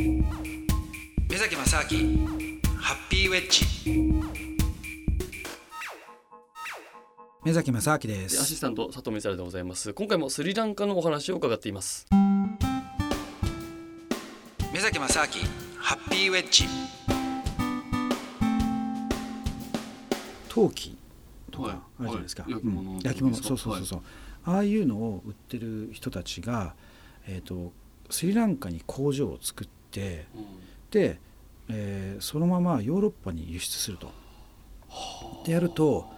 目崎正明ハッピーウェッジ。目崎正明でアシすスタント佐藤美沙でございます。今回もスリランカのお話を伺っています。目崎正明ハッピーウェッジ。陶器とはい。かあるじゃないですか、はい。焼き物うん焼き物。ですかそうそうそうそう、ああいうのを売ってる人たちが、えー、とスリランカに工場を作ってで、えーそのままヨーロッパに輸出すると。でやると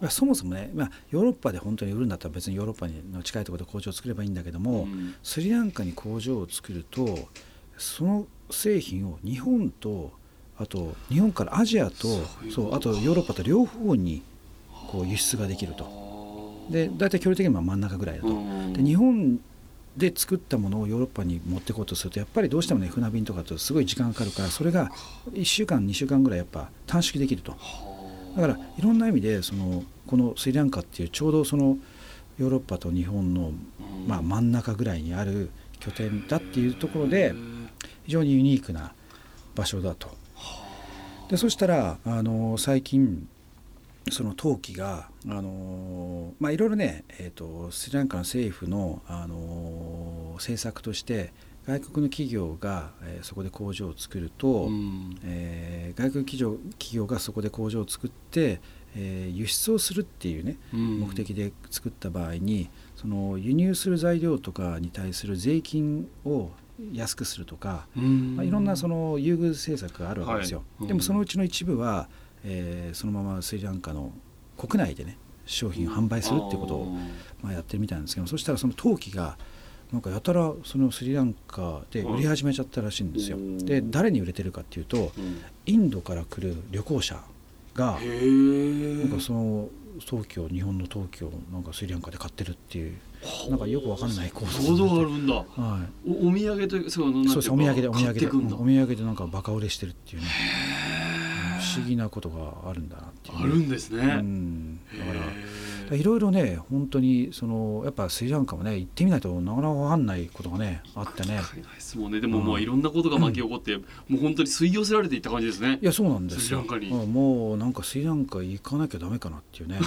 まあそもそもね、まあ、ヨーロッパで本当に売るんだったら別にヨーロッパの近いところで工場を作ればいいんだけども、うんスリランカに工場を作るとその製品を日本とあと日本からアジアとそうあとヨーロッパと両方にこう輸出ができると。で大体距離的には真ん中ぐらいだと。うんで日本で作ったものをヨーロッパに持っていこうとするとやっぱりどうしてもね船便とかとすごい時間かかるからそれが1週間2週間ぐらいやっぱ短縮できるとだからいろんな意味でそのこのスリランカっていうちょうどそのヨーロッパと日本の、ま、真ん中ぐらいにある拠点だっていうところで非常にユニークな場所だと。でそしたらあの最近その陶器があのまあいろいろね、えー、とスリランカの政府のあの政策として外国の企業が、えーそこで工場を作ると、うん。えー外国企業企業がそこで工場を作って、えー輸出をするっていうねうん。目的で作った場合にその輸入する材料とかに対する税金を安くするとか、うん。まあ、いろんなその優遇政策があるわけですよ。はい。でもそのうちの一部は、えーそのままスリランカの国内でね商品を販売するっていうことを、まあ、やってるみたいなんですけどそしたらその陶器がなんかやたらそのスリランカで売り始めちゃったらしいんですよ。うん。で誰に売れてるかっていうとうん。インドから来る旅行者がなんかその陶器を日本の陶器をなんかスリランカで買ってるっていうなんかよくわかんない構想像があるんだ。はい。おお土産というそうお土産でお土買産でお土産でなんかバカ売れしてるっていうね不思議なことがあるんだなっていう。ね、あるんですね。うん。だからへいろいろね本当にそのやっぱスリランカもね行ってみないとなかなか分かんないことがねあってね。えないですもんね。でももういろんなことが巻き起こってもう本当に吸い寄せられていった感じですね。いやそうなんですよ。スリランカに。うんもうなんかスリランカ行かなきゃダメかなっていうね。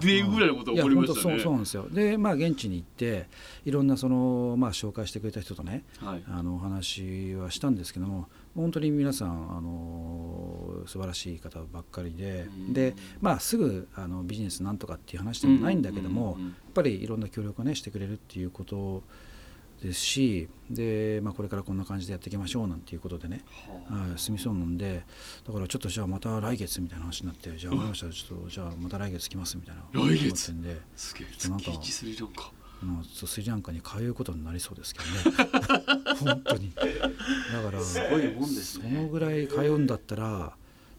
でぐらいのことが起こりましたね。いや本当そうそうなんですよ。でまあ現地に行っていろんなそのまあ紹介してくれた人とねはい。あのお話はしたんですけども本当に皆さんあの素晴らしい方ばっかりでうん。でまあすぐあのビジネスなんとかっていう話でもないんだけどもやっぱりいろんな協力をねしてくれるっていうことですしで、まあ、これからこんな感じでやっていきましょうなんていうことでね、はい、進みそうなんでだからちょっとじゃあまた来月みたいな話になってじゃあ分かりましたちょっとじゃあまた来月来ますみたいな。来月？思ってんで。なんか月一スリランカに通うことになりそうですけどね。本当に。だからすごいもんですそのねぐらい通うんだったら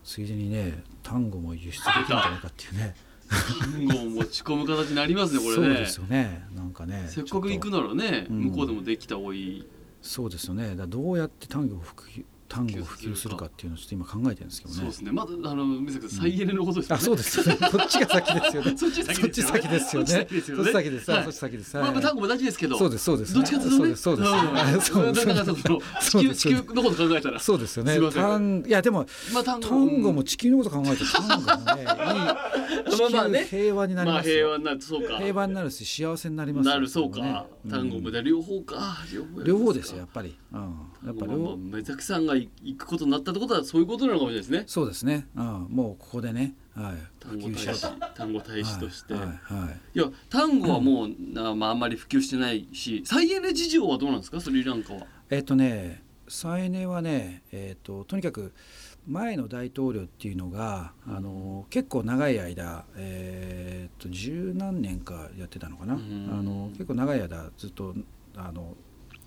ついでにね単語も輸出できるんじゃないかっていうね。単語を持ち込む形になりますねこれね。そうですよね。なんかねせっかく行くならね、うん。向こうでもできた方がいい。そうですよね。だどうやって単語を普及単語を普及するかっていうのをちょっと今考えてるんですけどね。そうですね。まだあの水崎さん再エネのことですよね、あそうです。よね。こっちが 先ですよね。そっち先ですよね。そっち先ですよね。そっち先です。はい。そっち先です。まあ、まあ単語も大事ですけど。そうですそうです。どっちかというとねそうです。そうです。だからその地球地球のこと考えたら。そうですよね。単いやでもまあ単語も地球のこと考えて単語もねいい 地球平和になりますよ。平和になる。そうか。平和になるし幸せになりますよ。なる。そうか、ね。単語もだ両方か。両方ですよやっぱり、うん、やっぱ両目崎さんが行くことになったってことはそういうことなのかもしれないですね。そうですね、うん、もうここでね、はい、単語大使単語大使として、はい。はい。はい。いや単語はもう、あまあ、あんまり普及してないし再エネ事情はどうなんですか？スリランカは。えっ、とね再エネはね、えっととにかく前の大統領っていうのがあの結構長い間、えっと十何年かやってたのかな、うん。あの結構長い間ずっとあの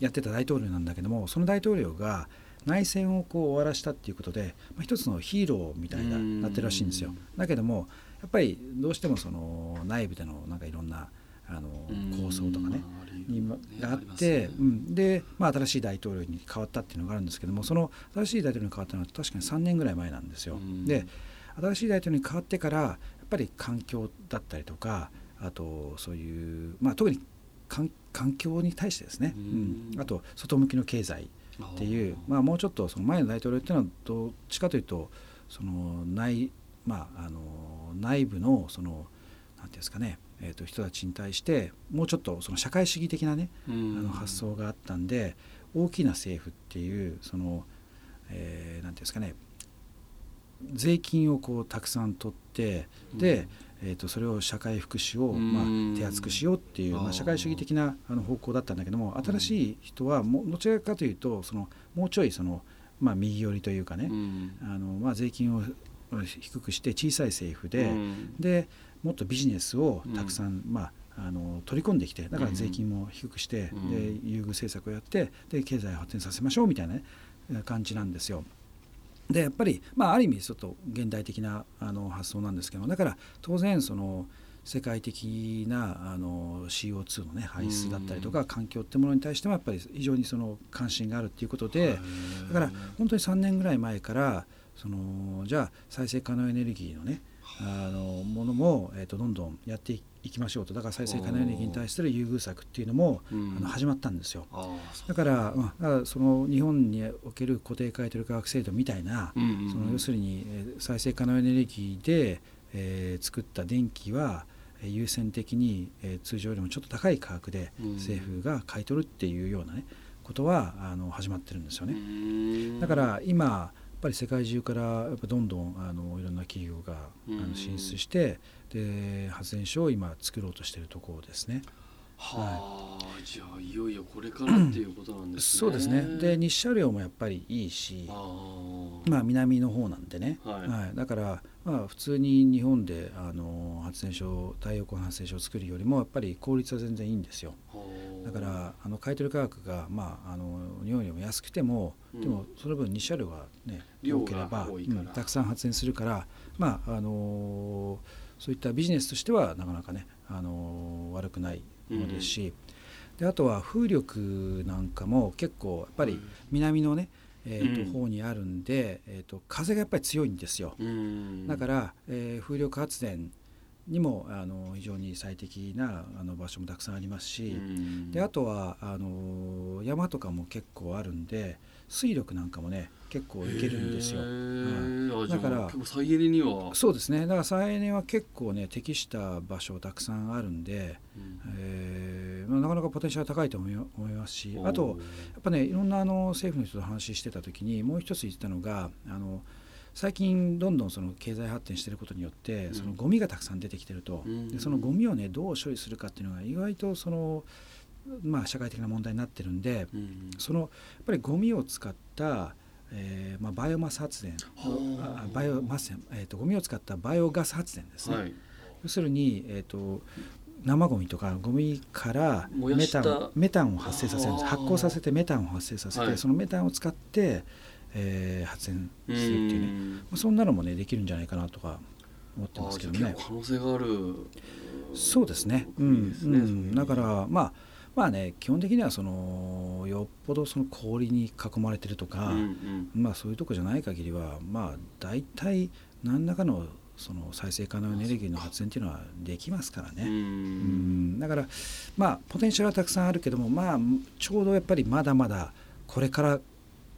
やってた大統領なんだけどもその大統領が内戦をこう終わらしたっていうことで、まあ、一つのヒーローみたいなうん。なってるらしいんですよ。だけどもやっぱりどうしてもその内部でのなんかいろんなあの構想とかねにがあって、うん、で、まあ、新しい大統領に変わったっていうのがあるんですけどもその新しい大統領に変わったのは確かに3年ぐらい前なんですよ。うん。で新しい大統領に変わってからやっぱり環境だったりとかあとそういう、まあ、特に環環境に対してですね、ううんん。あと外向きの経済っていうまあ、もうちょっとその前の大統領っていうのはどっちかというとその内,、まあ、あの内部のそのなんていうんですかね、えー、と人たちに対してもうちょっとその社会主義的なね、あの発想があったんで大きな政府っていうその、えー、なんていうんですかね税金をこうたくさん取ってで、えー、とそれを社会福祉を、まあ、手厚くしようっていう、まあ、社会主義的なあの方向だったんだけども新しい人はもどちらかというとそのもうちょいその、まあ、右寄りというかね、あのまあ、税金を低くして小さい政府で、でもっとビジネスをたくさん、まああの取り込んできてだから税金も低くして、で優遇政策をやってで経済を発展させましょうみたいな、ね、感じなんですよ。でやっぱり、まあ、ある意味ちょっと現代的なあの発想なんですけどだから当然その世界的なあの CO2 の、ね、排出だったりとか環境ってものに対してもやっぱり非常にその関心があるっていうことでだから本当に3年ぐらい前からそのじゃあ再生可能エネルギーのねあのものも、えー、とどんどんやっていきましょうと。だから再生可能エネルギーに対する優遇策っていうのも、あの始まったんですよ。だから,、まあ、その日本における固定買取価格制度みたいな、その要するに再生可能エネルギーで、えー、作った電気は優先的に、えー、通常よりもちょっと高い価格で政府が買い取るっていうようなねことはあの始まってるんですよね。だから今ぱり世界中からやっぱどんどんあのいろんな企業があの進出してで発電所を今作ろうとしているところですね。はあ、はい、じゃあいよいよこれからっていうことなんですね。そうですね。で日射量もやっぱりいいし、あまあ南の方なんでね。はい。はい、だからまあ普通に日本であの発電所太陽光発電所を作るよりもやっぱり効率は全然いいんですよ。だからあの買取価格がまああの日本よりも安くても、うん、でもその分日射量がね多ければ、うん、たくさん発電するからまああのそういったビジネスとしてはなかなかねあの悪くないものですし、うん、であとは風力なんかも結構やっぱり南のね、えー、と方にあるんで、えー、と風がやっぱり強いんですよ。だから、えー、風力発電にもあの非常に最適なあの場所もたくさんありますし、であとはあの山とかも結構あるんで水力なんかもね結構いけるんですよ。はい、だから再エネには。そうですね。だから再エネは結構ね適した場所たくさんあるんで、うん、えー、まあ、なかなかポテンシャル高いと思いますしあとやっぱねいろんなあの政府の人と話してた時にもう一つ言ってたのがあの最近どんどんその経済発展していることによってそのゴミがたくさん出てきてると、でそのゴミをねどう処理するかっていうのが意外とそのまあ社会的な問題になってるんで、そのやっぱりゴミを使ったえーまあ、バイオマス発電。バイオマス、えーと、ゴミを使ったバイオガス発電ですね、はい、要するに、えーと、生ゴミとかゴミからメタンメタンを発生させるんです。発酵させてメタンを発生させて、はい、そのメタンを使ってえー、発電するっていうね。まあ、そんなのもねできるんじゃないかなとか思ってますけどね。可能性がある。そうですね。うん、ね、うん、だからまあまあね基本的にはそのよっぽどその氷に囲まれてるとか、うんうん、まあそういうとこじゃない限りはまあ大体何らかのその再生可能エネルギーの発電っていうのはできますからね。うん。だからまあポテンシャルはたくさんあるけどもまあちょうどやっぱりまだまだこれから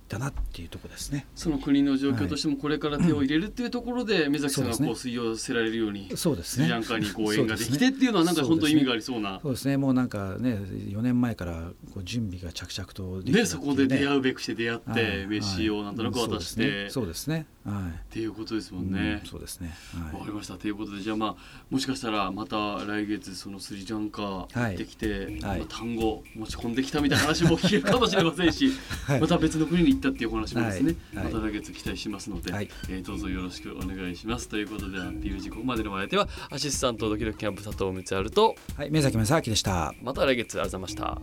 だなっていうところですね。その国の状況としてもこれから手を入れるっていうところで、はい、目崎さんがこう吸い寄せられるようにそうですね。スリランカにこう縁ができてっていうのはなんか本当に意味がありそうな。そうですね。もうなんかね4年前からこう準備が着々とできて、ね、そこで出会うべくして出会って、はい、飯をなんとなく渡して、そうですね。はい、っていうことですもんね。うん、そうですね。わ、はい、かりました。ということで、じゃあ、まあ、もしかしたら、また来月、そのスリランカ行ってきて、単語持ち込んできたみたいな話も聞けるかもしれませんし。はい、また別の国に行ったっていう話もですね。また来月期待しますので、はい、えー、どうぞよろしくお願いします。ということで、PUG ここまでのお相手は、アシスタントドキドキキャンプ佐藤光晴と。はい、目崎正明でした。また来月、ありがとうございました。